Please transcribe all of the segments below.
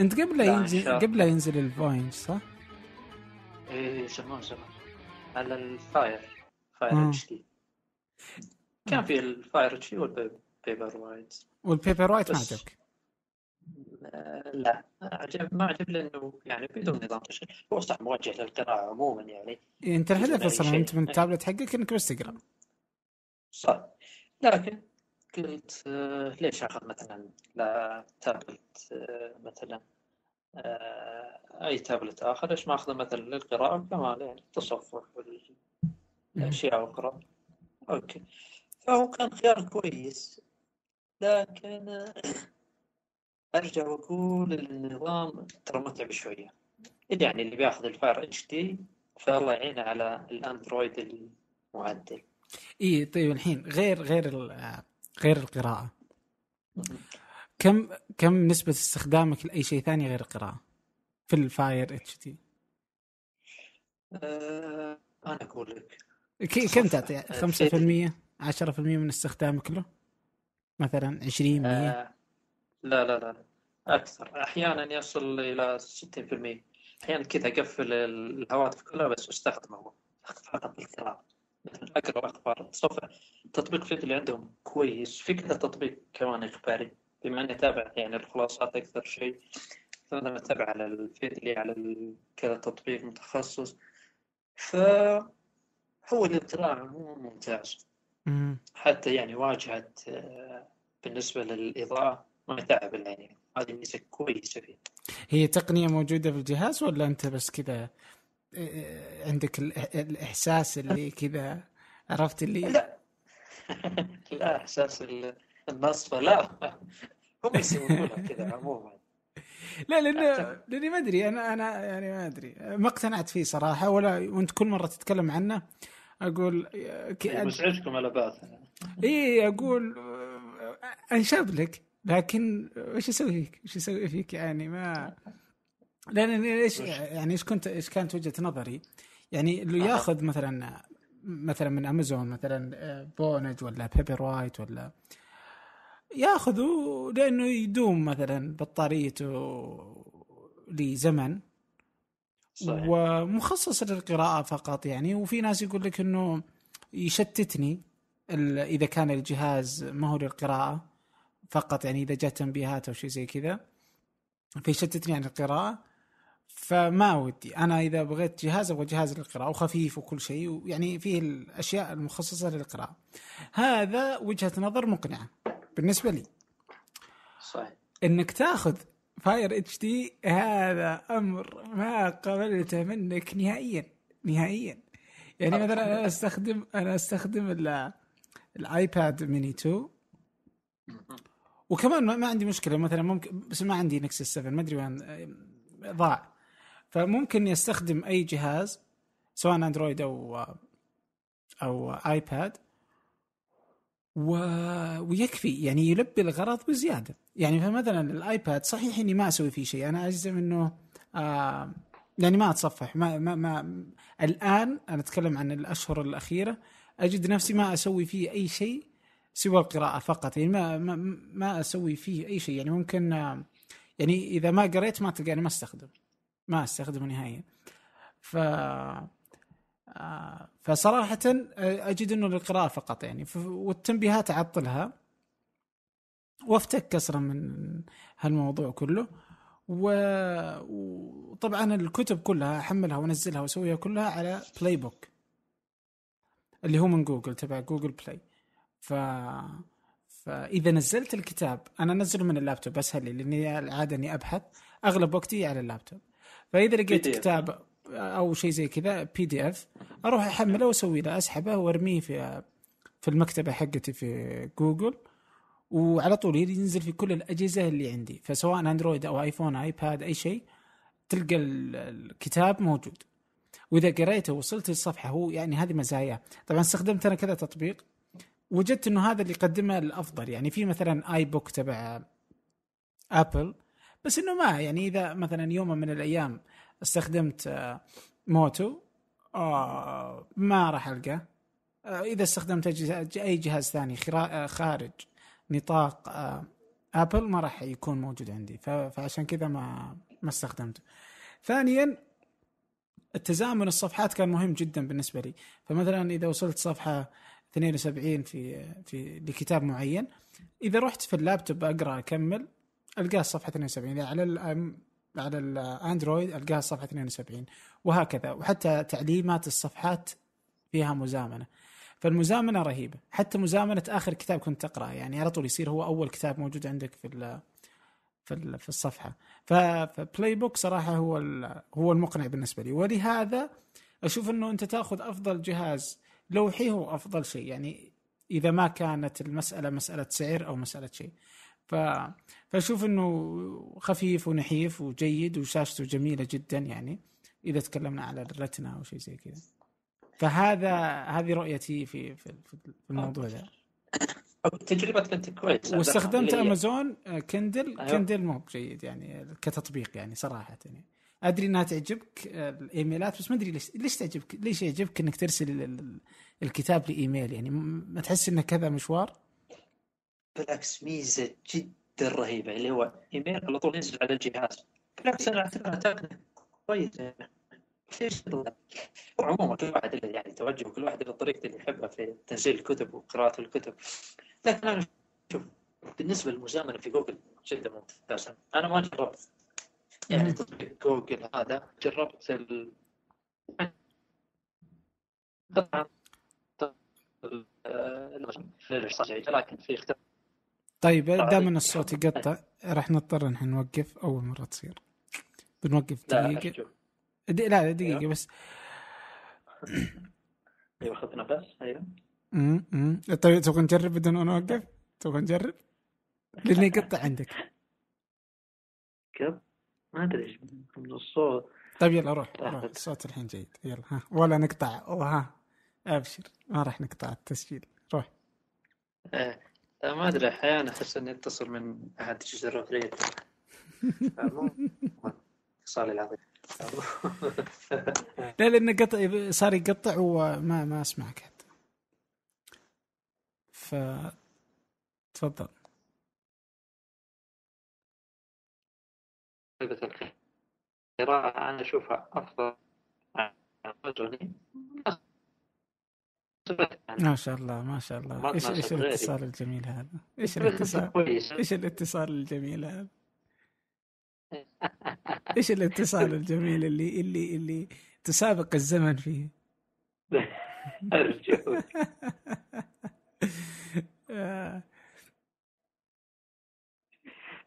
انت قبل لا ينزل. قبل لا ينزل الفوينج صح؟ إيه زمان زمان على ال Fire Fire. HD كان في ال Fire HD وال Paperwhite وال Paperwhite ما عجبك آه، لا عجب ما عجب لأنه يعني بدون نظام تشغيل هو صح موجه للقراءة عموما يعني أنت الهدف أصلا. أنت من التابلت حقك إنك بس تقرأ صح لكن قلت آه، ليش أخذ مثلا لا تابلت آه، مثلا آه، أي تابلت آخر؟ ليش ما أخذه مثلا للقراءة؟ كمان يعني التصفح والأشياء أخرى okay. فهو كان خيار كويس لكن أرجع وأقول النظام ترى متعب شوية. يعني اللي بياخذ ال Fire HD فالله يعينه على الأندرويد المعدل. اي طيب الحين غير غير غير القراءة. كم كم نسبة استخدامك لأي شيء ثاني غير القراءة؟ في ال Fire HD آه، أنا أقول لك. كم. تعطي؟ آه، 5% 10% من استخدامك له؟ مثلا 20 100 آه، لا لا لا أكثر. أحيانا يصل إلى 60% أحيانا كذا أقفل الهواتف كلها بس أستخدمه. فقط بالقراءة. مثلا اقرا أخبار التصفح تطبيق فيد اللي عندهم كويس. في كذا تطبيق كمان إخباري. بما أني اتابع يعني الخلاصات أكثر شيء. فانا اتابع على الفيد اللي على كذا تطبيق متخصص. فهو للقراءة عموما ممتاز. مم. حتى يعني واجهة آه، بالنسبة للإضاءة ما يتعب العين هذه ميزة كويسة فيه هي تقنية موجودة في الجهاز ولا أنت بس كذا عندك الإحساس اللي كذا عرفت اللي؟ لا. لا إحساس ال- النصفة لا. هم يسوونها كذا عموما. لا لأن أعتقد. لأني ما أدري أنا أنا يعني ما أدري. ما اقتنعت فيه صراحة ولا وأنت كل مرة تتكلم عنه أقول مزعجكم على باث اي أقول آه، انشب لك لكن وش أسوي فيك؟ وش أسوي فيك يعني؟ ما لأن إيش يعني إيش كنت إيش كانت وجهة نظري؟ يعني اللي أها. ياخذ مثلا مثلا من امازون مثلا آه، بونج ولا Paperwhite ولا ياخذوا لأنه يدوم مثلا بطاريته لزمن صحيح. ومخصص للقراءة فقط يعني. وفي ناس يقول لك إنه يشتتني إذا كان الجهاز ما هو للقراءة فقط يعني إذا جاء تنبيهات أو شيء زي كذا فيشتتني عن القراءة. فما ودي. أنا إذا بغيت جهاز أبغى جهاز للقراءة وخفيف وكل شيء ويعني فيه الأشياء المخصصة للقراءة. هذا وجهة نظر مقنعة بالنسبة لي. صحيح. إنك تاخذ Fire HD هذا أمر ما قبلته منك نهائيا نهائيا. يعني مثلا أنا أستخدم أنا أستخدم ال- ال iPad mini 2 وكمان ما عندي مشكلة مثلا ممكن بس ما عندي Nexus 7 ما أدري وين ضاع. فممكن يستخدم أي جهاز سواء أندرويد أو أو آيباد و... ويكفي يعني يلبي الغرض بزيادة. يعني فمثلا الآيباد صحيح إني ما أسوي فيه شيء أنا أجزم إنه آه يعني ما أتصفح ما, ما ما الآن أنا أتكلم عن الأشهر الأخيرة أجد نفسي ما أسوي فيه أي شيء سوى القراءة فقط يعني ما ما, ما أسوي فيه أي شيء. يعني ممكن آه يعني إذا ما قريت ما تلقاني ما أستخدم. ما أستخدمه نهائيا. ف آه، فصراحة آه، أجد أنه للقراءة فقط يعني. والتنبيهات أعطلها وأفتك كسرا من هالموضوع كله. وطبعا الكتب كلها أحملها وأنزلها وأسويها كلها على Play Book اللي هو من جوجل تبع Google Play ف فإذا نزلت الكتاب أنا أنزله من اللابتوب أسهل لي لأني العادة إني أبحث أغلب وقتي على اللابتوب. فإذا لقيت. كتاب أو شيء زي كذا PDF أروح أحمله وأسوي له أسحبه وأرميه في في المكتبة حقتي في جوجل وعلى طول ينزل في كل الأجهزة اللي عندي. فسواء أندرويد أو آيفون آيباد أي شيء تلقى ال- الكتاب موجود. وإذا قريته وصلت للصفحة هو يعني هذه مزاياه طبعا استخدمت أنا كذا تطبيق وجدت إنه هذا اللي يقدمه الأفضل. يعني في مثلا iBook تبع ابل بس إنه ما يعني إذا مثلا يوم من الأيام استخدمت آه، Moto آه، ما راح ألقاه. آه، إذا استخدمت أي جهاز ثاني خارج نطاق آبل ما راح يكون موجود عندي. فعشان كذا ما ما استخدمته. ثانيا التزامن الصفحات كان مهم جدا بالنسبة لي. فمثلا إذا وصلت صفحة 72 في في لكتاب معين إذا رحت في اللابتوب أقرأ أكمل. القاه الصفحة 72 إذا على ال على الاندرويد ألقاها الصفحة 72 وهكذا. وحتى تعليمات الصفحات فيها مزامنة. فالمزامنة رهيبة. حتى مزامنة آخر كتاب كنت تقرأه. يعني على طول يصير هو أول كتاب موجود عندك في في في الصفحة. ف Play Book صراحة هو هو المقنع بالنسبة لي. ولهذا أشوف إنه أنت تأخذ أفضل جهاز لوحي هو أفضل شيء. يعني إذا ما كانت المسألة مسألة سعر أو مسألة شيء. ف فاشوف إنه خفيف ونحيف وجيد وشاشته جميلة جدا يعني إذا تكلمنا على ال Retina أو شيء زي كذا. فهذا هذه رؤيتي في في في الموضوع ده. تجربتك كانت كويسه واستخدمت امازون آه، Kindle أيوة. Kindle مو بجيد يعني كتطبيق يعني صراحة يعني. أدري إنها تعجبك آه، الإيميلات بس ما أدري ليش ليش تعجبك ليش يعجبك إنك ترسل ال- ال- الكتاب لإيميل يعني؟ ما تحس إنه كذا مشوار؟ بالعكس ميزة جدا رهيبة اللي هو إيميل على طول ينزل على الجهاز. بالعكس أنا اعتبرها تقنيه كويسة؟ وعموما كل واحد له يعني توجه وكل واحد له طريقته اللي يحبها في تنزيل الكتب وقراءة الكتب. لكن أنا شوف بالنسبة للمزامنة في جوجل جدا ممتازة. أنا ما جربت. يعني. تطبيق جوجل هذا جربت ال ال- لكن في اختلاف طيب طيب. دام الصوت يقطع راح نضطر نحن نوقف أول مرة تصير. بنوقف لا دقيقة. دي لا دقيقة أيوه. بس. أيوه خذ نفس. أيوه. امم. طيب تبغى نجرب بدون أن نوقف تبغى نجرب؟ لأنه يقطع عندك. كيف؟ ما أدري إيش من الصوت. طيب يلا روح. روح. الصوت الحين جيد. يلا ها. ولا نقطع. وها أبشر. ما راح نقطع التسجيل. روح. آه. لا، ما أدري أحيانا أحس إني أتصل من أحد جزر فريد مو اتصالي العظيم. لا لأنه قطع صار يقطع وما ما اسمعك حتى ف تفضل. القراءة أنا أشوفها أفضل ما شاء الله ما شاء الله. ما إيش إيش. الاتصال الجميل هذا؟ إيش الاتصال إيش الاتصال الجميل هذا؟ إيش الاتصال الجميل اللي اللي اللي تسابق الزمن فيه؟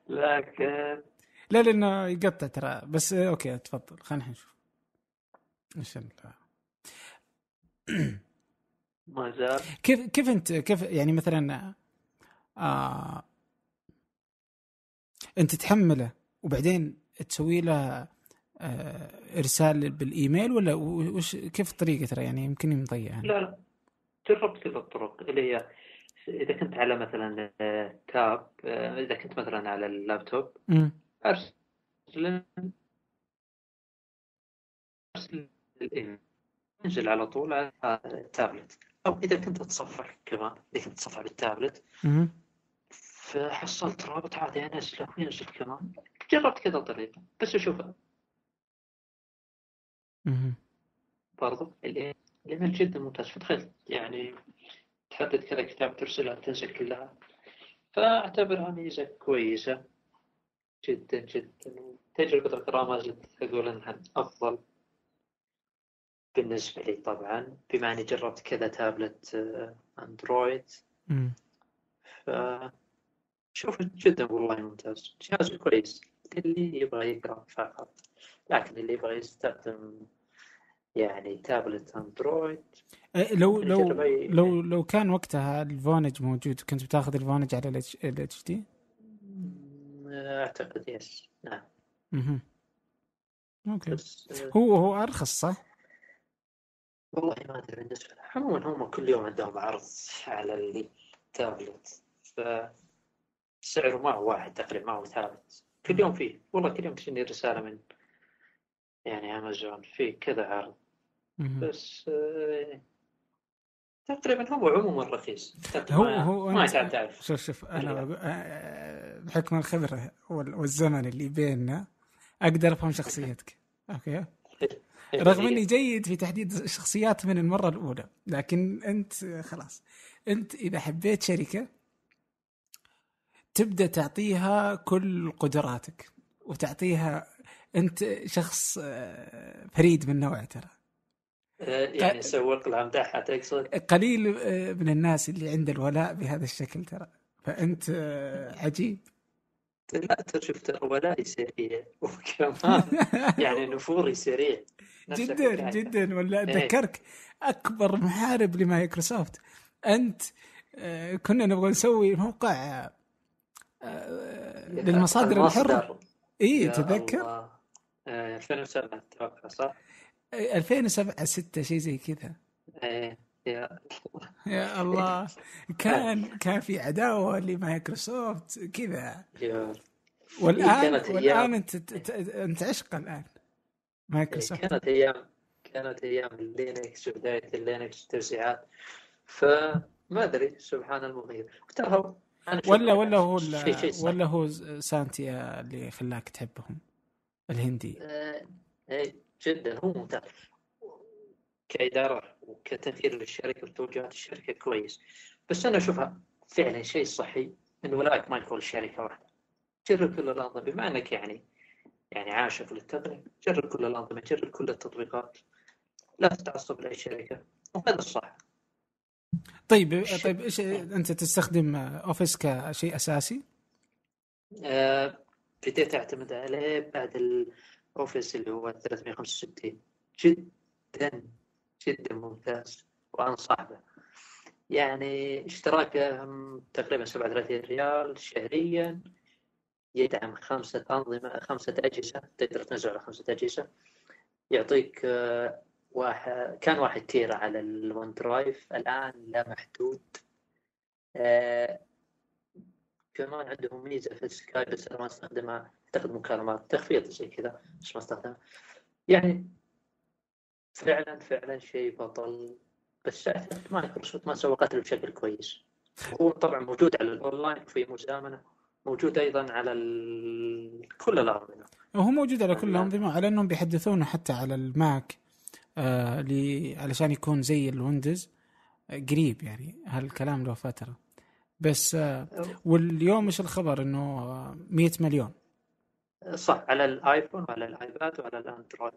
لكن لا لأنه يقطع ترى. بس أوكي تفضل. خلينا نشوف. إيش ال- ما زال. كيف كيف أنت كيف يعني مثلا آه أنت تحمله وبعدين تسوي له آه إرسال بالإيميل ولا وش كيف الطريقة ترى؟ يعني يمكن مضيع. لا لا جربت كل الطرق. اللي هي إذا كنت على مثلا آه، تاب آه، إذا كنت مثلا على اللابتوب أمم، أرسل أرسل الإيميل انزل على طول على التابلت أو إذا كنت تتصفح كمان إذا كنت تتصفح بالتابلت. فحصلت رابط عادي أنزله وينزل كمان. جربت كذا طريقة بس أمم. برضو الإيميل جدا ممتاز. فتخيل يعني تحدد كذا كتاب ترسلها تنزل كلها. فأعتبرها ميزة كويسة. جدا جدا. تجربة القراءة ما زلت أقول أنها أفضل. بالنسبة لي طبعا بما أني جربت كذا تابلت آه، أندرويد. أمم. ف شوف جدا والله ممتاز. جهاز كويس. اللي يبغى يقرأ فقط. لكن اللي يبغى يستخدم يعني تابلت أندرويد إيه، لو لو لو لو كان وقتها الفونج موجود كنت بتاخذ الفونج على الاتش دي؟ أعتقد yes نعم. okay. بس آه، هو هو أرخص صح؟ والله ما أدري بالنسبة عموما هم كل يوم عندهم عرض على التابلت ف سعره ما هو واحد تقريبا ما هو ثابت. كل يوم فيه. والله كل يوم تجيني رسالة من يعني امازون في كذا عرض. بس آه، تقريبا هو عموما رخيص. هو ما- هو ما تعرف شوف شوف أنا آه، بحكم الخبرة وال- والزمن اللي بيننا أقدر أفهم شخصيتك. أوكي؟ رغم إني جيد في تحديد الشخصيات من المرة الأولى لكن أنت خلاص. أنت إذا حبيت شركة تبدأ تعطيها كل قدراتك وتعطيها أنت شخص آه، فريد من نوعه ترى. آه، يعني سوق لها مدحها تقصد قليل آه، من الناس اللي عنده الولاء بهذا الشكل ترى. فأنت عجيب. لا ترى شوف ترى ولائي سريع وكمان يعني نفوري سريع جدا الحكاية. جدا ولا إيه. أتذكرك أكبر محارب لمايكروسوفت أنت آه، كنا نبغى نسوي موقع آه، آه، للمصادر الحرة. اي تذكر الله. آه، 2007 أتوقع صح؟ 2007 6 شيء زي كذا إيه يا يا الله. كان كان في عداوة لمايكروسوفت كذا. يا. والان والآن. أنت أنت عشق الآن مايكروسوفت. كانت أيام كانت أيام ال Linux وبدايه ال Linux توزيعات. فما أدري سبحان المغير ترى ولا ولا هو. ولا هو ساتيا اللي خلاك تحبهم؟ الهندي. آه، إيه، جدا هو ممتاز. كإدارة. وكتمثيل للشركة وتوجهات الشركة كويس. بس أنا أشوفها فعلا شيء صحي إن ولائك ما يكون شركة واحدة. جرب كل الأنظمة بما أنك يعني يعني عاشق للتقنية جرب كل الأنظمة جرب كل التطبيقات. لا تتعصب لأي شركة وهذا الصح. طيب طيب إيش أنت تستخدم أوفيس كشيء أساسي؟ آه، بديت أعتمد عليه بعد الأوفيس اللي هو 365 جدا. جدا ممتاز وأنصح به يعني اشتراكه تقريبا 37 ريال شهريا يدعم خمسة أنظمة خمسة أجهزة تقدر تنزل على خمسة أجهزة. يعطيك آه، واحد كان واحد tera على ال OneDrive الآن لا محدود. آه، كمان عندهم ميزة في ال Skype بس أنا ما استخدمها. أعتقد مكالمات تخفيض زي كذا بس ما استخدمها. يعني فعلا فعلا شيء بطل. بس مايكروسوفت ما سوقت له بشكل كويس. هو طبعا موجود على الأونلاين في مزامنة موجود أيضا على ال... كل الأنظمة وهو موجود على كل. الأنظمة على إنهم بيحدثونه حتى على ال Mac آه لي علشان يكون زي ال Windows قريب يعني. هالكلام له فترة. بس آه واليوم إيش الخبر؟ إنه آه، 100 مليون. صح على الآيفون وعلى الآيباد وعلى الأندرويد.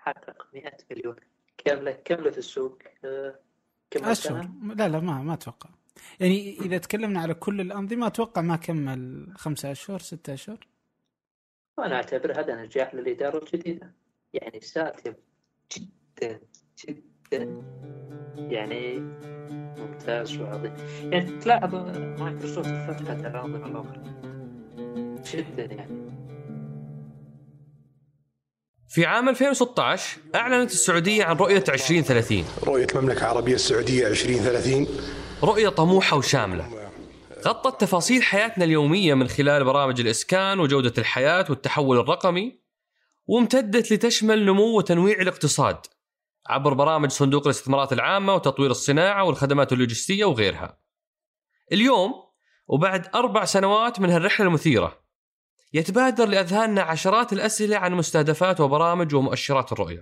حقق 100 مليون. كم له كم له في السوق؟ آه، كم اشهر؟ لا لا ما ما أتوقع. يعني إذا تكلمنا على كل الأنظمة أتوقع ما كمل خمسة أشهر ستة أشهر. وأنا أعتبر هذا نجاح للإدارة الجديدة. يعني ساتم جدا جدا. يعني ممتاز وعظيم. يعني تلاحظ مايكروسوفت فتحت الانظمه الأخرى. جدا يعني. في عام 2016 أعلنت السعودية عن رؤية 2030 رؤية المملكة العربية السعودية 2030 رؤية طموحة وشاملة. غطت تفاصيل حياتنا اليومية من خلال برامج الإسكان وجودة الحياة والتحول الرقمي وامتدت لتشمل نمو وتنويع الاقتصاد عبر برامج صندوق الاستثمارات العامة وتطوير الصناعة والخدمات اللوجستية وغيرها. اليوم وبعد أربع سنوات من هالرحلة المثيرة يتبادر لأذهاننا عشرات الأسئلة عن مستهدفات وبرامج ومؤشرات الرؤية.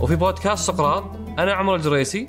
وفي بودكاست سقراط أنا عمر الجريسي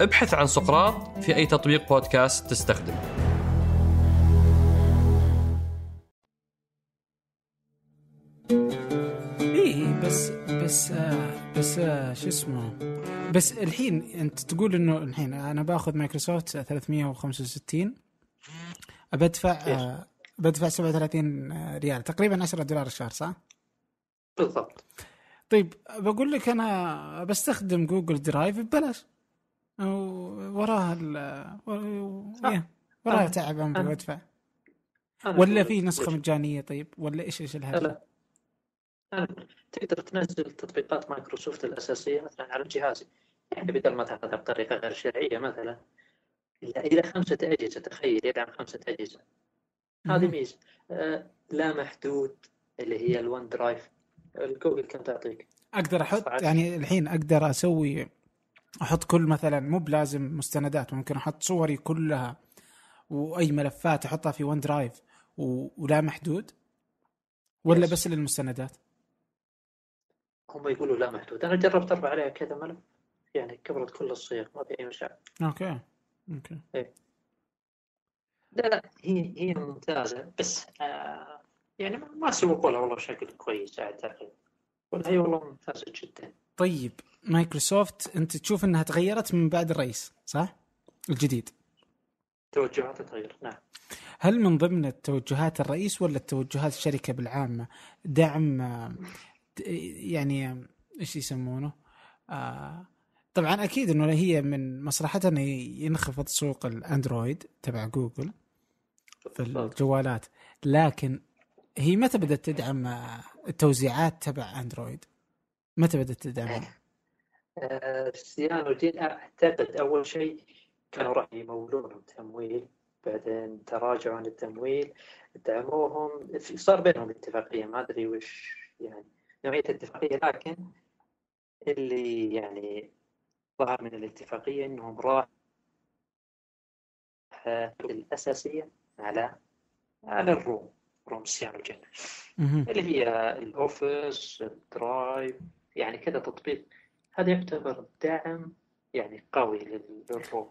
ابحث عن سقراط في أي تطبيق بودكاست تستخدم إيه بس بس آه بس آه شو اسمه؟ بس الحين أنت تقول إنه الحين أنا بأخذ مايكروسوفت 365 بدفع آه بدفع 37 ريال تقريبا 10 دولار الشهر صح؟ بالضبط. طيب بقول لك أنا بستخدم Google Drive ببلاش. وراها ال و- إيه، وراها أنا- تعب عمري وادفع أنا ولا في نسخة؟ مجانية طيب؟ ولا إيش إيش الهرجه؟ لا. تقدر تنزل تطبيقات مايكروسوفت الأساسية مثلا على جهازي. يعني بدل ما تأخذها بطريقة غير شرعية مثلا. إلى خمسة أجهزة تخيل يدعم خمسة أجهزة. هذه. ميزة. آه، لا محدود اللي هي ال OneDrive الجوجل كم تعطيك؟ أقدر أحط؟ 19. يعني الحين أقدر أسوي أحط كل مثلا مو بلازم مستندات ممكن أحط صوري كلها وأي ملفات أحطها في OneDrive و... ولا محدود؟ ولا Yes. بس للمستندات؟ هم يقولوا لا محدود. أنا جربت ارفع عليها كذا ملف يعني كبرت كل الصيغ ما في أي مشاكل. أوكي. أوكي. لا لا هي هي ممتازة بس آه يعني ما- ما سوقوا لها والله بشكل كويس أعتقد. ولا هي والله ممتازة جدا. طيب مايكروسوفت أنت تشوف إنها تغيرت من بعد الرئيس صح؟ الجديد توجهات تغير نعم هل من ضمن التوجهات الرئيس ولا التوجهات الشركة بالعامة دعم يعني إيش يسمونه؟ آه طبعا أكيد إنه هي من مصلحتها إنه ينخفض سوق الأندرويد تبع جوجل في الجوالات لكن هي متى بدأت تدعم التوزيعات تبع أندرويد؟ متى بدأت تدعمها؟ آه، Cyanogen أعتقد أول شيء كانوا راح يمولون تمويل بعدين تراجعوا عن التمويل دعموهم صار بينهم اتفاقية ما أدري وش يعني نوعية الاتفاقية لكن اللي يعني ظهر من الاتفاقية إنهم راح الأساسية على على ال ROM ROM جين مهم. اللي هي ال Office ال Drive يعني كذا تطبيق هذا يعتبر دعم يعني قوي لل- لل ROM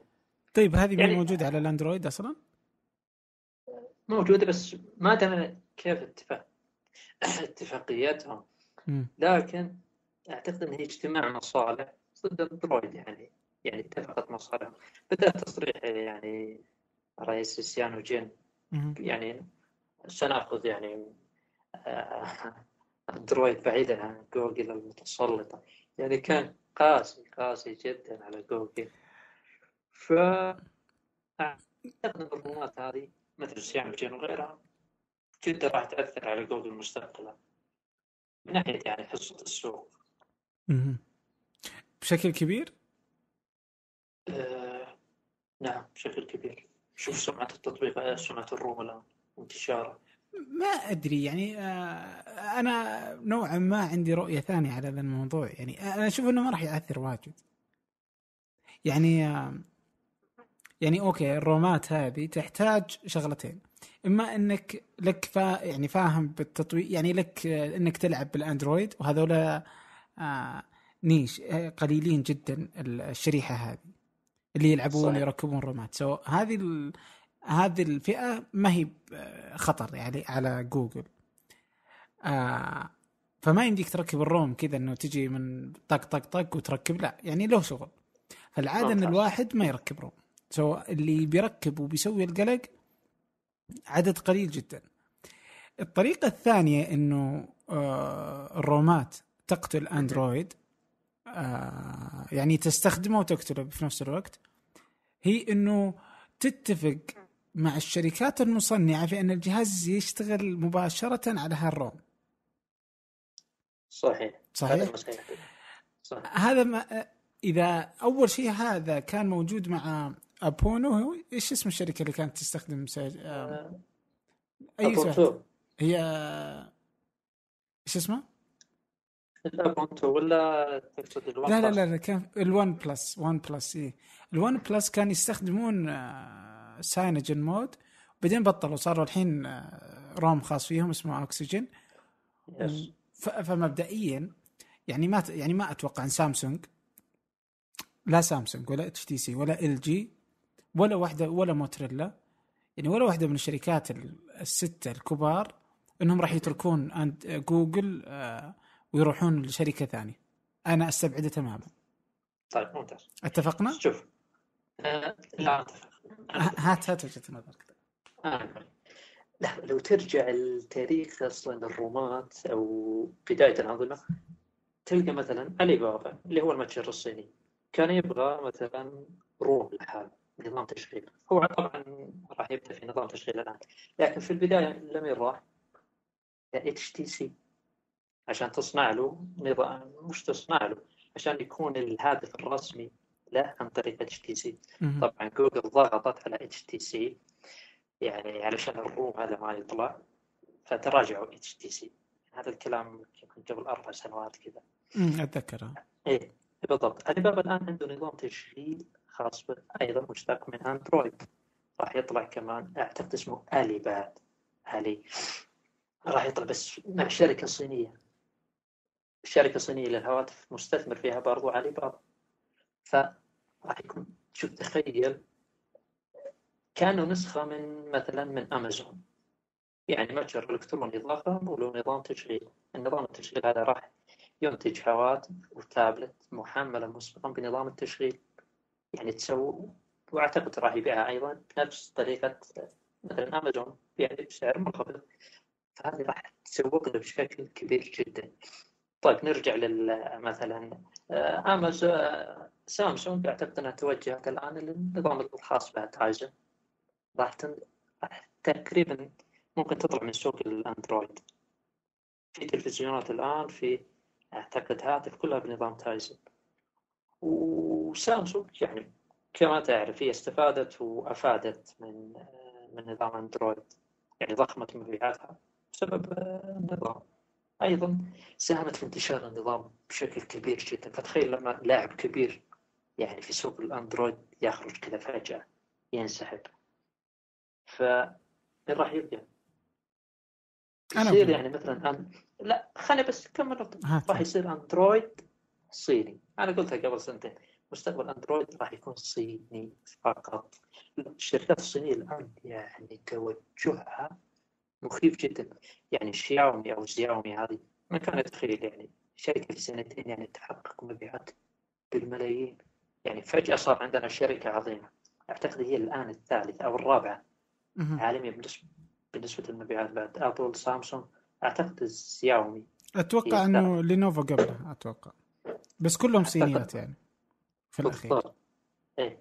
طيب هذه يعني- موجودة على الأندرويد أصلا؟ موجودة بس ما ادري كيف اتفاق اتفاقياتهم. لكن أعتقد إن هي اجتماع مصالح ضد اندرويد يعني يعني اتفقت مصالح بدأ تصريح يعني رئيس Cyanogen. يعني سنأخذ يعني آه، أندرويد بعيدا عن جوجل المتسلطة. يعني كان قاسي قاسي جدا على جوجل. ف أعتقد الرومات هذه مثل سيام جين وغيرها جدا راح تأثر على جوجل مستقبلا. من ناحية يعني حصة السوق. بشكل كبير؟ آه، نعم بشكل كبير. شوف سمعة التطبيق سمعة الروم الآن انتشاره ما أدري يعني آه، أنا نوعا ما عندي رؤية ثانية على هذا الموضوع يعني أنا أشوف إنه ما راح يأثر واجد يعني آه، يعني أوكي الرومات هذه تحتاج شغلتين إما إنك لك فا يعني فاهم بالتطوير يعني لك آه، إنك تلعب بالأندرويد وهذولا آه niche قليلين جدا الشريحة هذه اللي يلعبون. يركبون رومات so هذه. هذه الفئة ما هي خطر يعني على جوجل. آه فما يمديك تركب ال ROM كذا إنه تجي من طق طق طق وتركب لا يعني له شغل. فالعادة إن. الواحد ما يركب ROM. so اللي بيركب وبيسوي القلق عدد قليل جدا. الطريقة الثانية إنه آه الرومات تقتل أندرويد آه يعني تستخدمه وتقتله في نفس الوقت هي إنه تتفق مع الشركات المصنعة في أن الجهاز يشتغل مباشرة على هالروم صحيح صحيح؟ صحيح هذا ما إذا أول شيء هذا كان موجود مع أبونو هو إيش اسم الشركة اللي كانت تستخدم سيج... أوبونتو. سوفت هي إيش اسمه؟ الابونتو ولا تقصد ال One لا لا؟ لا, لا كان ال OnePlus OnePlus اي ال OnePlus كان يستخدمون آه، CyanogenMod. بعدين بطلوا صاروا الحين آه، ROM خاص فيهم اسمه اوكسجين فمبدئيا يعني ما يعني ما أتوقع إن سامسونج لا سامسونج ولا إتش تي سي ولا إل جي ولا واحدة ولا موتريلا يعني ولا واحدة من الشركات ال- الستة الكبار إنهم راح يتركون عند جوجل آه، ويروحون لشركة ثانية. أنا أستبعده تماما. طيب ممتاز. اتفقنا؟ شوف آه، لا أتفق. هات هات وجهة نظرك آه. لا لو ترجع التاريخ أصلا الرومات أو بداية الأنظمة تلقى مثلا علي بابا اللي هو المتجر الصيني كان يبغى مثلا ROM لحاله نظام تشغيل هو طبعا راح يبدأ في نظام تشغيل الآن لكن في البداية لمين راح؟ HTC عشان تصنع له نظام مش تصنع له عشان يكون الهدف الرسمي له عن طريق HTC. طبعا جوجل ضغطت على HTC يعني علشان ال ROM هذا ما يطلع فتراجعوا HTC. هذا الكلام يمكن قبل أربع سنوات كذا. أمم، اتذكرها إيه بالضبط. علي بابا الآن عنده نظام تشغيل خاص به أيضا مشتق من أندرويد. راح يطلع كمان أعتقد اسمه الي باد الي راح يطلع بس مع شركة صينية. شركة صينية للهواتف مستثمر فيها برضو علي بابا فراح يكون شوف تخيل؟ كانه نسخة من مثلا من امازون يعني متجر الكتروني ضخم وله نظام تشغيل. النظام التشغيل هذا راح ينتج هواتف وتابلت محملة مسبقا بنظام التشغيل. يعني تسوي وأعتقد راح يبيعها أيضا بنفس طريقة مثلا امازون يعني بسعر منخفض فهذه راح تسوق له بشكل كبير جدا. طيب نرجع لل مثلا آه، امازون سامسونج أعتقد أنها توجهت الآن للنظام الخاص بها تايزن راح تقريبا ممكن تطلع من سوق الأندرويد. في تلفزيونات الآن في أعتقد هاتف كلها بنظام تايزن وسامسونج يعني كما تعرف هي استفادت وأفادت من من نظام أندرويد. يعني ضخمت مبيعاتها بسبب النظام. أيضا ساهمت في انتشار النظام بشكل كبير جدا. فتخيل لما لاعب كبير يعني في سوق الأندرويد يخرج كذا فجأة ينسحب. ف راح يبدأ أنا يصير. يعني مثلا أن... لا خليني بس كمل. راح يصير أندرويد صيني؟ أنا قلتها قبل سنتين. مستقبل أندرويد راح يكون صيني فقط. الشركات الصينية الآن يعني توجهها مخيف جدا. يعني شياومي أو زياومي هذه ما كان يتخيل يعني شركة في سنتين يعني تحقق مبيعات بالملايين. يعني فجأة صار عندنا شركة عظيمة. أعتقد هي الآن الثالثة أو الرابعة. عالميا بالنسبة بالنسبة للمبيعات بعد أبل سامسونج. أعتقد الزياومي أتوقع إيه، إنه لينوفو قبله أتوقع. بس كلهم صينيات يعني في الأخير. بالضبط. إيه.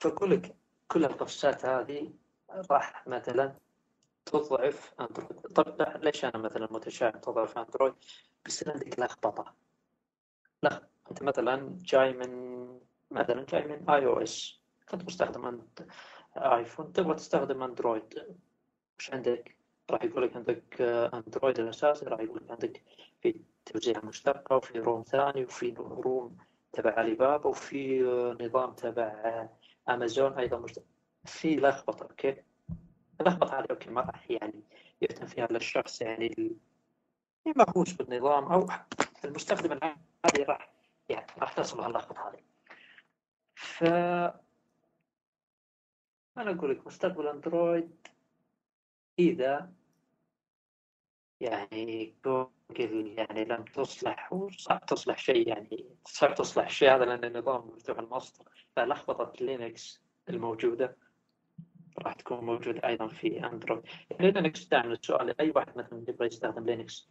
فأقول لك كل القفزات هذه راح مثلا تضعف أندرويد. طب ليش أنا مثلا متشائم تضعف أندرويد؟ بيصير عندك لخبطة. لا أنت مثلا جاي من مثلا جاي من iOS كنت مستخدم ايفون تبغى تستخدم أندرويد. وش عندك؟ راح يقول لك عندك أندرويد الاساسي راح يقول لك عندك في توزيع مشتقة وفي ROM ثاني وفي ROM تبع علي بابا وفي نظام تبع امازون أيضا مشتق في لخبطة أوكي؟ أوكي ما راح يعني يهتم فيها الا الشخص يعني ال- مهووس بالنظام أو المستخدم العادي راح يعني راح تصل اللخبطه هذه ف أنا أقول لك مستقبل أندرويد إذا يعني جوجل يعني لم تصلح وصعب تصلح شيء يعني صعب تصلح الشيء هذا لأن النظام مفتوح المصدر فلخبطة لينكس الموجودة. راح تكون موجوده أيضا في أندرويد. يعني لينكس دائما السؤال. أي واحد مثلا يبغى يستخدم لينكس؟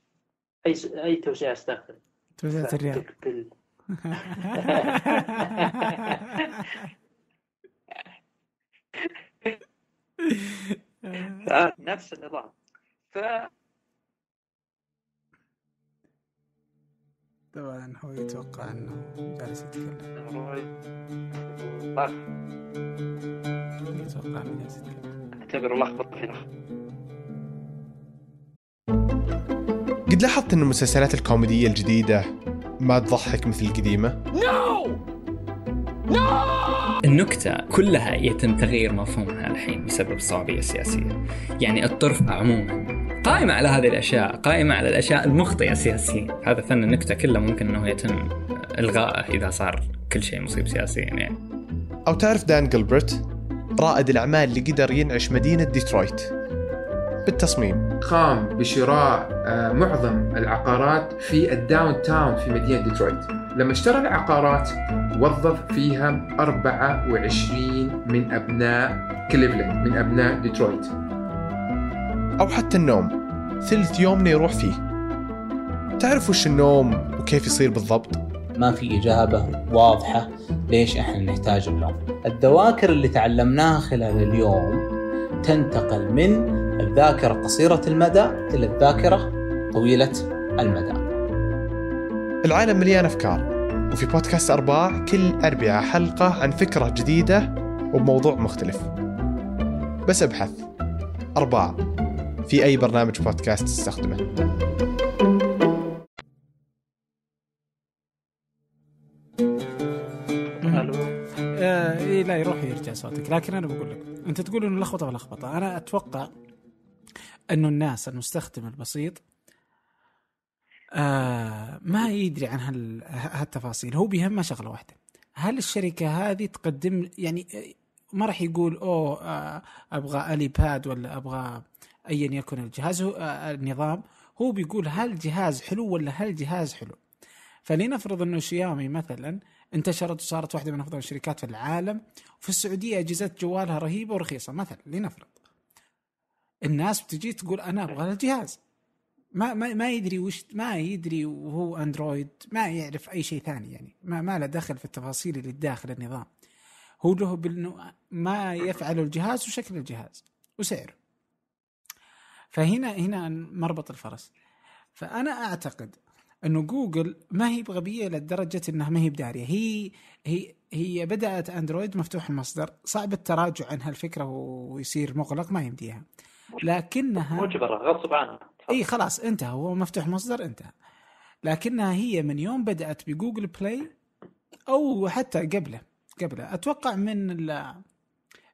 أي أي توزيع استخدم توزيعة الريال فعندك بال... نفس النظام. ف طبعا هو يتوقع إنه جالس يتكلم. يتوقع انه جالس يتكلم اعتبره لخبطه في لخبطه قد لاحظت أن المسلسلات الكوميدية الجديدة ما تضحك مثل القديمة؟ النكتة كلها يتم تغيير مفهومها الحين بسبب الصعوبية السياسية يعني الطرف عموما قائمة على هذه الأشياء قائمة على الأشياء المخطئة سياسيا. هذا فن النكتة كله ممكن أنه يتم إلغائه إذا صار كل شيء مصيب سياسيا يعني. أو تعرف دان جلبرت رائد الأعمال اللي قدر ينعش مدينة ديترويت. بالتصميم. قام بشراء آه، معظم العقارات في ال downtown في مدينة ديترويت. لما اشترى العقارات وظف فيها 24 من أبناء كليفلاند من أبناء ديترويت. أو حتى النوم. ثلث يومنا يروح فيه. تعرف وش النوم وكيف يصير بالضبط؟ ما في إجابة واضحة ليش إحنا نحتاج النوم الذاكرة اللي تعلمناها خلال اليوم تنتقل من الذاكرة قصيرة المدى إلى الذاكرة طويلة المدى. العالم مليان أفكار وفي بودكاست أرباع كل أربعاء حلقة عن فكرة جديدة وبموضوع مختلف. بس أبحث. أرباع. في أي برنامج بودكاست تستخدمه. صوتك. لكن أنا بقول لك أنت تقول إنه لخبطة ولخبطة. أنا أتوقع إنه الناس المستخدم البسيط آه ما يدري عن هال هالتفاصيل. هو بيهمه شغلة واحدة. هل الشركة هذه تقدم يعني ما راح يقول أوه آه أبغى الي باد ولا أبغى ايا يكن الجهاز هو آه النظام. هو بيقول هل الجهاز حلو ولا هل الجهاز حلو. فلنفرض إنه شيامي مثلا انتشرت وصارت واحدة من أفضل الشركات في العالم. وفي السعودية أجهزة جوالها رهيبة ورخيصة مثلا لنفرض. الناس بتجي تقول أنا أبغى الجهاز. ما ما ما يدري وش ما يدري وهو أندرويد ما يعرف أي شيء ثاني يعني. ما ما له دخل في التفاصيل اللي داخل النظام. هو له بأنه ما يفعل الجهاز وشكل الجهاز وسعره. فهنا هنا مربط الفرس. فأنا أعتقد إنه جوجل ما هي بغبية لدرجة إنها ما هي بدارية. هي هي هي بدأت أندرويد مفتوح المصدر صعب التراجع عن هالفكرة ويصير مغلق ما يمديها. لكنها مجبرة غصب عنها. إي خلاص انتهى. هو مفتوح مصدر انتهى. لكنها هي من يوم بدأت ب Google Play أو حتى قبله قبله. أتوقع من ال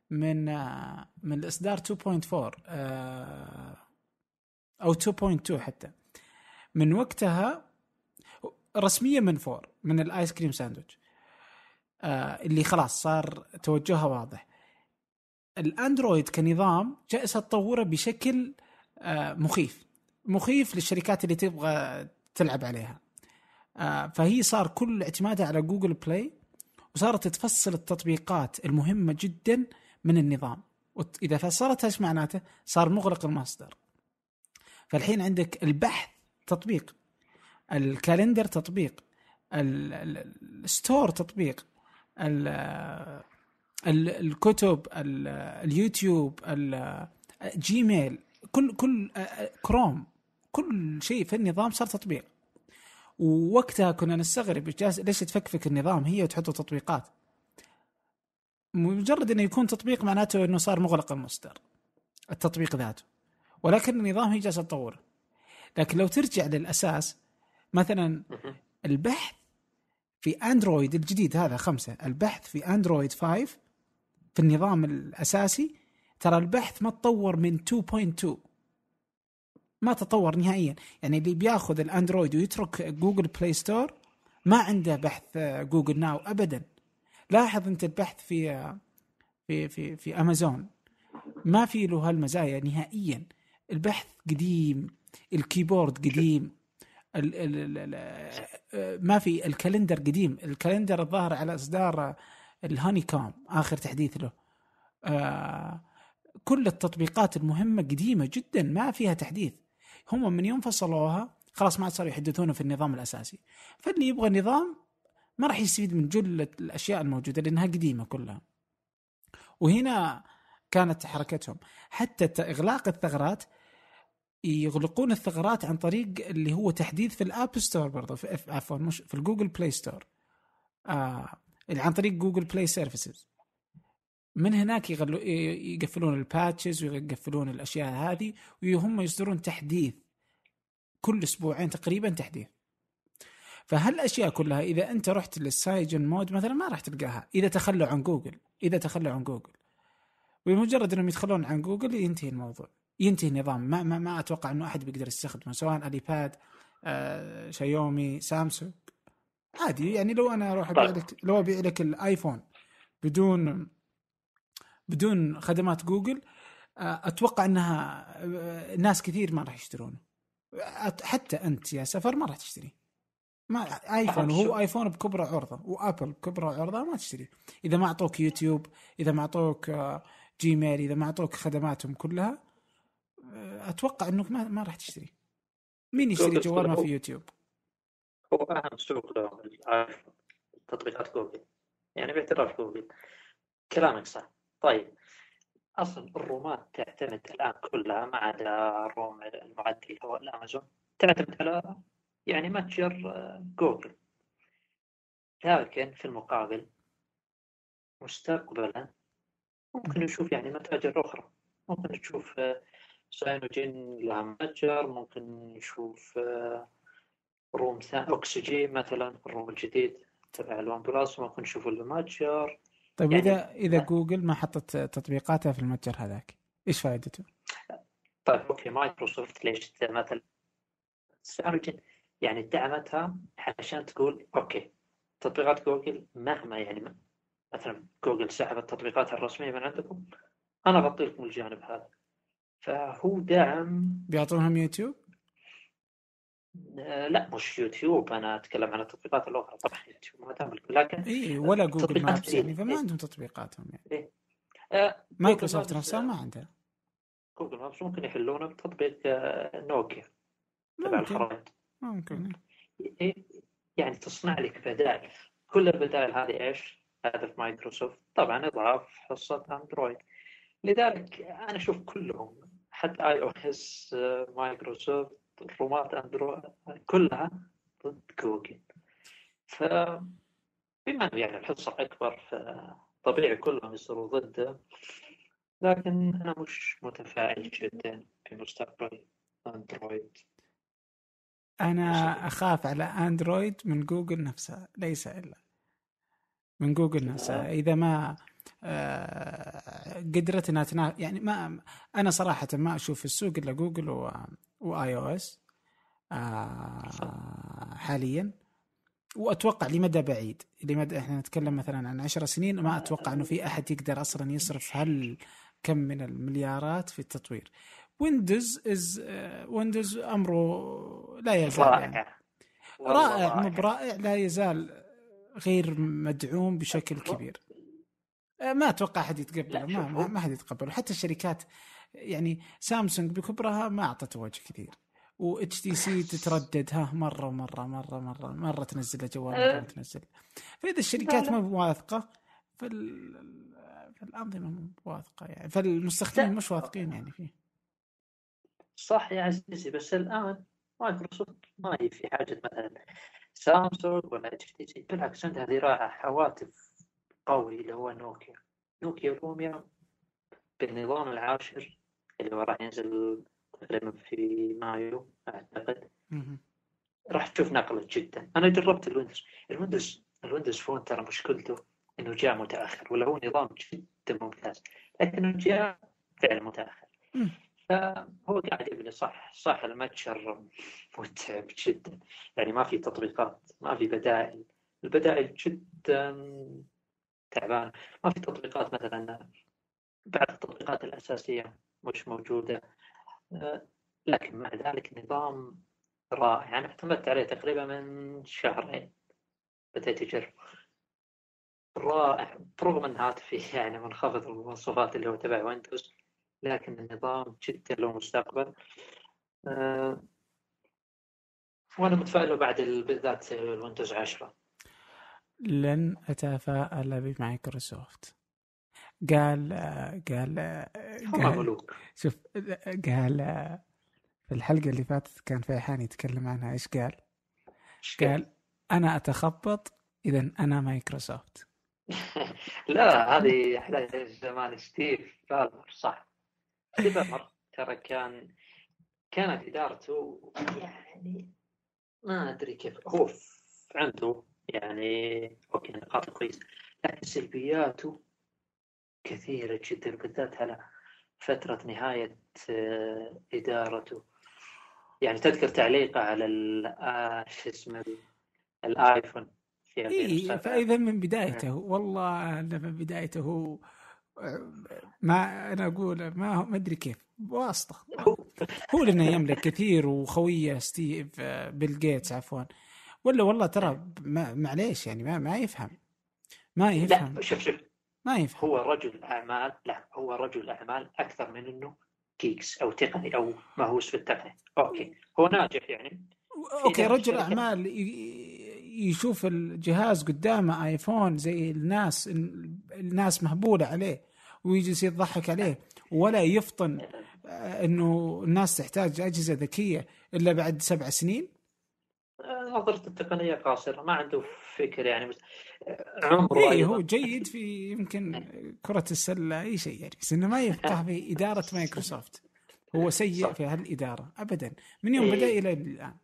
من من الإصدار 2.4 آه، أو 2.2 حتى. من وقتها رسميا من فور من ال Ice Cream Sandwich. آه اللي خلاص صار توجهها واضح. الأندرويد كنظام جالسة تطوره بشكل آه مخيف. مخيف للشركات اللي تبغى تلعب عليها. آه فهي صار كل اعتمادها على Google Play وصارت تفصل التطبيقات المهمة جدا من النظام. واذا فصلتها إيش معناته؟ صار مغلق المصدر. فالحين عندك البحث تطبيق ال calendar تطبيق ال- ال- ال store تطبيق ال- ال- الكتب ال- اليوتيوب ال- Gmail كل كل كروم كل شيء في النظام صار تطبيق. ووقتها كنا نستغرب ليش تفكفك النظام هي وتحط تطبيقات؟ مجرد إنه يكون تطبيق معناته إنه صار مغلق المصدر التطبيق ذاته. ولكن النظام هي جالسة تطوره. لكن لو ترجع للأساس مثلا البحث في اندرويد الجديد هذا خمسة البحث في اندرويد 5 في النظام الأساسي ترى البحث ما تطور من 2.2 ما تطور نهائيا. يعني اللي بياخذ الأندرويد ويترك Google Play Store ما عنده بحث Google Now ابدا. لاحظ أنت البحث في في في في امازون ما في له هالمزايا نهائيا. البحث قديم ال keyboard قديم. ال ال ال ال آه، ما في ال calendar قديم. ال calendar الظاهر على إصدار ال Honeycomb آخر تحديث له. آه كل التطبيقات المهمة قديمة جدا ما فيها تحديث. هم من يوم فصلوها خلاص ما صاروا يحدثونه في النظام الأساسي. فاللي يبغى نظام ما راح يستفيد من جل الأشياء الموجودة لأنها قديمة كلها. وهنا كانت حركتهم. حتى إغلاق الثغرات يغلقون الثغرات عن طريق اللي هو تحديث في ال App Store برضه في عفوا مش في ال Google Play Store آه عن طريق Google Play Services من هناك يغلو يقفلون ال patches ويقفلون الأشياء هذه وهم يصدرون تحديث كل أسبوعين تقريبا تحديث. فهالأشياء كلها إذا أنت رحت لل CyanogenMod مثلا ما راح تلقاها إذا تخلوا عن جوجل إذا تخلوا عن جوجل بمجرد إنهم يتخلون عن جوجل ينتهي الموضوع. ينتهي النظام. ما ما, ما أتوقع إنه أحد بيقدر يستخدمه سواء اليباد آه، شايومي سامسونج. عادي يعني لو أنا أروح أبيع طيب. لك لو أبيع لك الآيفون بدون بدون خدمات جوجل آه، أتوقع إنها آه، ناس كثير ما راح يشترونه. حتى أنت يا سفر ما راح تشتري. ما آيفون شيء. آيفون بكبره عرضة وآبل بكبره عرضة ما تشتري. إذا ما أعطوك يوتيوب إذا ما أعطوك آه، Gmail إذا ما أعطوك خدماتهم كلها آه، أتوقع إنك ما, ما راح تشتري. مين يشتري جوال ما. في يوتيوب؟ هو أهم سوق تطبيقات جوجل. يعني باعتراف جوجل. كلامك صح. طيب أصلا الرومات تعتمد الآن كلها ما عدا ال ROM المعدي اللي هو الأمازون تعتمد على يعني متجر آه، جوجل. لكن في المقابل مستقبلا ممكن نشوف يعني متاجر أخرى. ممكن نشوف آه، Cyanogen لها متجر ممكن نشوف آه، ROM ثاني أكسجين مثلا ال ROM الجديد تبع ال OnePlus ممكن نشوف المتجر طيب يعني- اذا إذا جوجل ما حطت تطبيقاتها في المتجر هذاك إيش فائدته؟ طيب okay مايكروسوفت ليش مثلا Cyanogen يعني دعمتها علشان تقول okay تطبيقات جوجل مهما يعني مثلا جوجل سحبت تطبيقاتها الرسمية من عندكم أنا اغطي لكم الجانب هذا. فهو دعم بيعطونهم يوتيوب؟ آه، لا مش يوتيوب أنا أتكلم عن التطبيقات الأخرى. طبعا يوتيوب ما تملك لكن إي ولا Google Maps يعني. فما عندهم تطبيقاتهم يعني. آه، مايكروسوفت نفسها ما عندها Google Maps ممكن يحلونه بتطبيق آه، نوكيا تبع الخرائط. ممكن إيه، يعني تصنع لك بدائل. كل البدائل هذه إيش؟ هدف مايكروسوفت. طبعا إضعاف حصة أندرويد. لذلك أنا أشوف كلهم حتى iOS مايكروسوفت رومات أندرويد كلها ضد جوجل ف بما انه يعني الحصة أكبر فطبيعي كلهم يصيروا ضده لكن أنا مش متفائل جدا في مستقبل أندرويد. أنا أخاف على أندرويد من جوجل نفسها ليس إلا من جوجل نفسها إذا ما آه، قدرت إنها تنا... يعني ما أنا صراحة ما أشوف السوق إلا جوجل و... و iOS آه، حاليا. وأتوقع لمدى بعيد. لمدى إحنا نتكلم مثلا عن عشر سنين ما أتوقع إنه في أحد يقدر أصلا يصرف هل كم من المليارات في التطوير. Windows as Windows أمره لا يزال يعني. رائع. والله رائع مو برائع لا يزال غير مدعوم بشكل كبير. آه، ما أتوقع أحد يتقبله ما ما ما حد يتقبله حتى الشركات يعني سامسونج بكبرها ما اعطت وجه كثير و HTC تتردد ها مرة ومرة مرة مره مرة تنزل جوال مرة أه. تنزل فإذا الشركات. مو بواثقة فال فالأنظمة مو بواثقة يعني فالمستخدمين. مش واثقين يعني فيه صح يا عزيزي بس الآن مايكروسوفت ما هي في حاجة مثلا سامسونج ولا HTC بالعكس عندها ذراع هواتف قوي اللي هو نوكيا. نوكيا لوميا بالنظام العاشر اللي هو راح ينزل تقريبا في مايو أعتقد. راح تشوف نقلة جدا. أنا جربت الويندوز. الويندوز ال Windows Phone ترى مشكلته إنه جاء متأخر ولا هو نظام جدا ممتاز لكنه جاء فعلا متأخر. فهو قاعد يبني صح صح المتجر متعب جدا. يعني ما في تطبيقات ما في بدائل. البدائل جدا تعبانه ما في تطبيقات مثلا بعض التطبيقات الأساسية مش موجودة. لكن مع ذلك نظام رائع. أنا اعتمدت عليه تقريبا من شهرين. بديت اجرب رائع. برغم ان هاتفي يعني منخفض المواصفات اللي هو تبع ويندوز لكن النظام جدا له مستقبل. أه وأنا متفائل بعد ال- بالذات الويندوز 10 لن اتفائل بمايكروسوفت. قال قال هم قال ملوك. شوف قال في الحلقة اللي فاتت كان فيحان يتكلم عنها إيش قال؟ قال؟ أنا أتخبط اذا أنا مايكروسوفت. لا هذه أحلى زمان ستيف بالمر صح. ستيف بالمر ترى كان كانت إدارته يعني ما أدري كيف هو عنده يعني أوكي نقاط كويسة. لكن سلبياته كثيرة جدا بالذات على فترة نهاية آه، إدارته. يعني تذكر تعليقه على آه، شو اسمه ال- الايفون في اي 2007 فإذا من بدايته والله من بدايته ما أنا أقول ما ما أدري كيف واسطة. هو لأنه يملك كثير وخوية ستيف آه، بيل جيتس عفوا. ولا والله ترى معليش يعني ما, ما يفهم. ما يفهم. لا شوف شوف. ما يفهم. هو رجل أعمال لا هو رجل أعمال أكثر من إنه geeks أو تقني أو مهووس في التقنية. okay. هو ناجح يعني. okay رجل. أعمال يشوف الجهاز قدامه آيفون زي الناس الناس مهبولة عليه ويجلس يضحك عليه ولا يفطن آه، إنه الناس تحتاج أجهزة ذكية إلا بعد سبع سنين. نظرته التقنية قاصرة ما عنده فكر يعني بس عمره اي أيضاً. هو جيد في يمكن كرة السلة أي شيء يعني بس إنه ما يفقه في إدارة مايكروسوفت هو سيء صح. في هالإدارة ابدا من يوم إيه. بدأ إلى الآن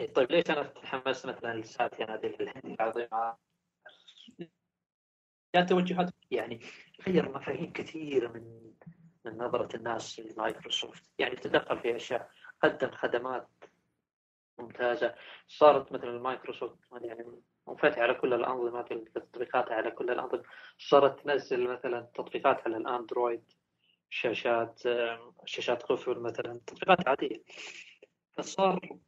إيه، طيب ليش أنا تحمست مثلا لساتيا هذه الهندي العظيمة كانت توجهات يعني غير مفاهيم كثيرة من من نظرة الناس لمايكروسوفت يعني تدخل في أشياء قدم خدمات ممتازة. صارت مثلا مايكروسوفت يعني منفتحه على كل الأنظمة تطبيقاتها على كل الأنظمة. صارت تنزل مثلا تطبيقات على الأندرويد شاشات شاشات قفل مثلا تطبيقات عادية. فصار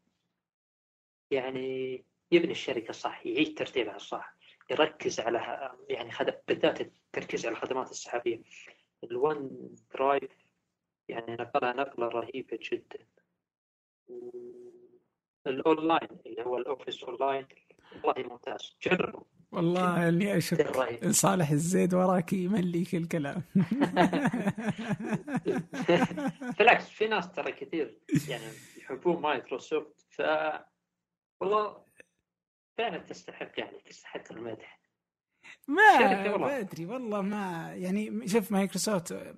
يعني يبني الشركة صح يعيد ترتيبها صح يركز على يعني. بالذات التركيز على الخدمات السحابية. ال OneDrive يعني نقلها نقلة رهيبة جدا. الأونلاين اللي هو ال Office Online. والله ممتاز. جربوا. والله اني أشك صالح الزيد وراك يمليك الكلام. بالعكس في ناس ترى كثير يعني يحبون مايكروسوفت. ف والله فعلا تستحق يعني تستحق المدح. ما شركة والله. ما أدري والله ما يعني شوف مايكروسوفت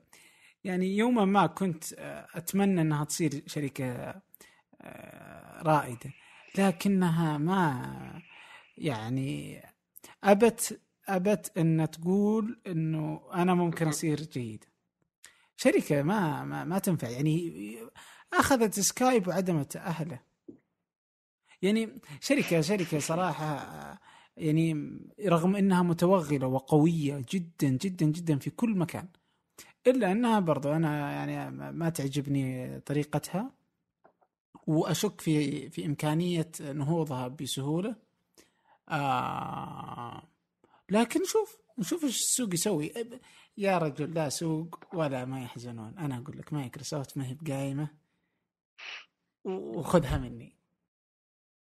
يعني يوما ما كنت أتمنى إنها تصير شركة رائدة. لكنها ما يعني أبت أبت أن تقول إنه أنا ممكن أصير جيد شركة ما ما, ما تنفع. يعني أخذت سكايب وعدمت أهله. يعني شركة شركة صراحة يعني رغم إنها متوغلة وقوية جدا جدا جدا في كل مكان. إلا أنها برضو أنا يعني ما تعجبني طريقتها. وأشك في في إمكانية نهوضها بسهولة. آه لكن شوف نشوف إيش السوق يسوي. يا رجل لا سوق ولا ما يحزنون. أنا أقول لك مايكروسوفت ما هي بقايمة. وخذها مني.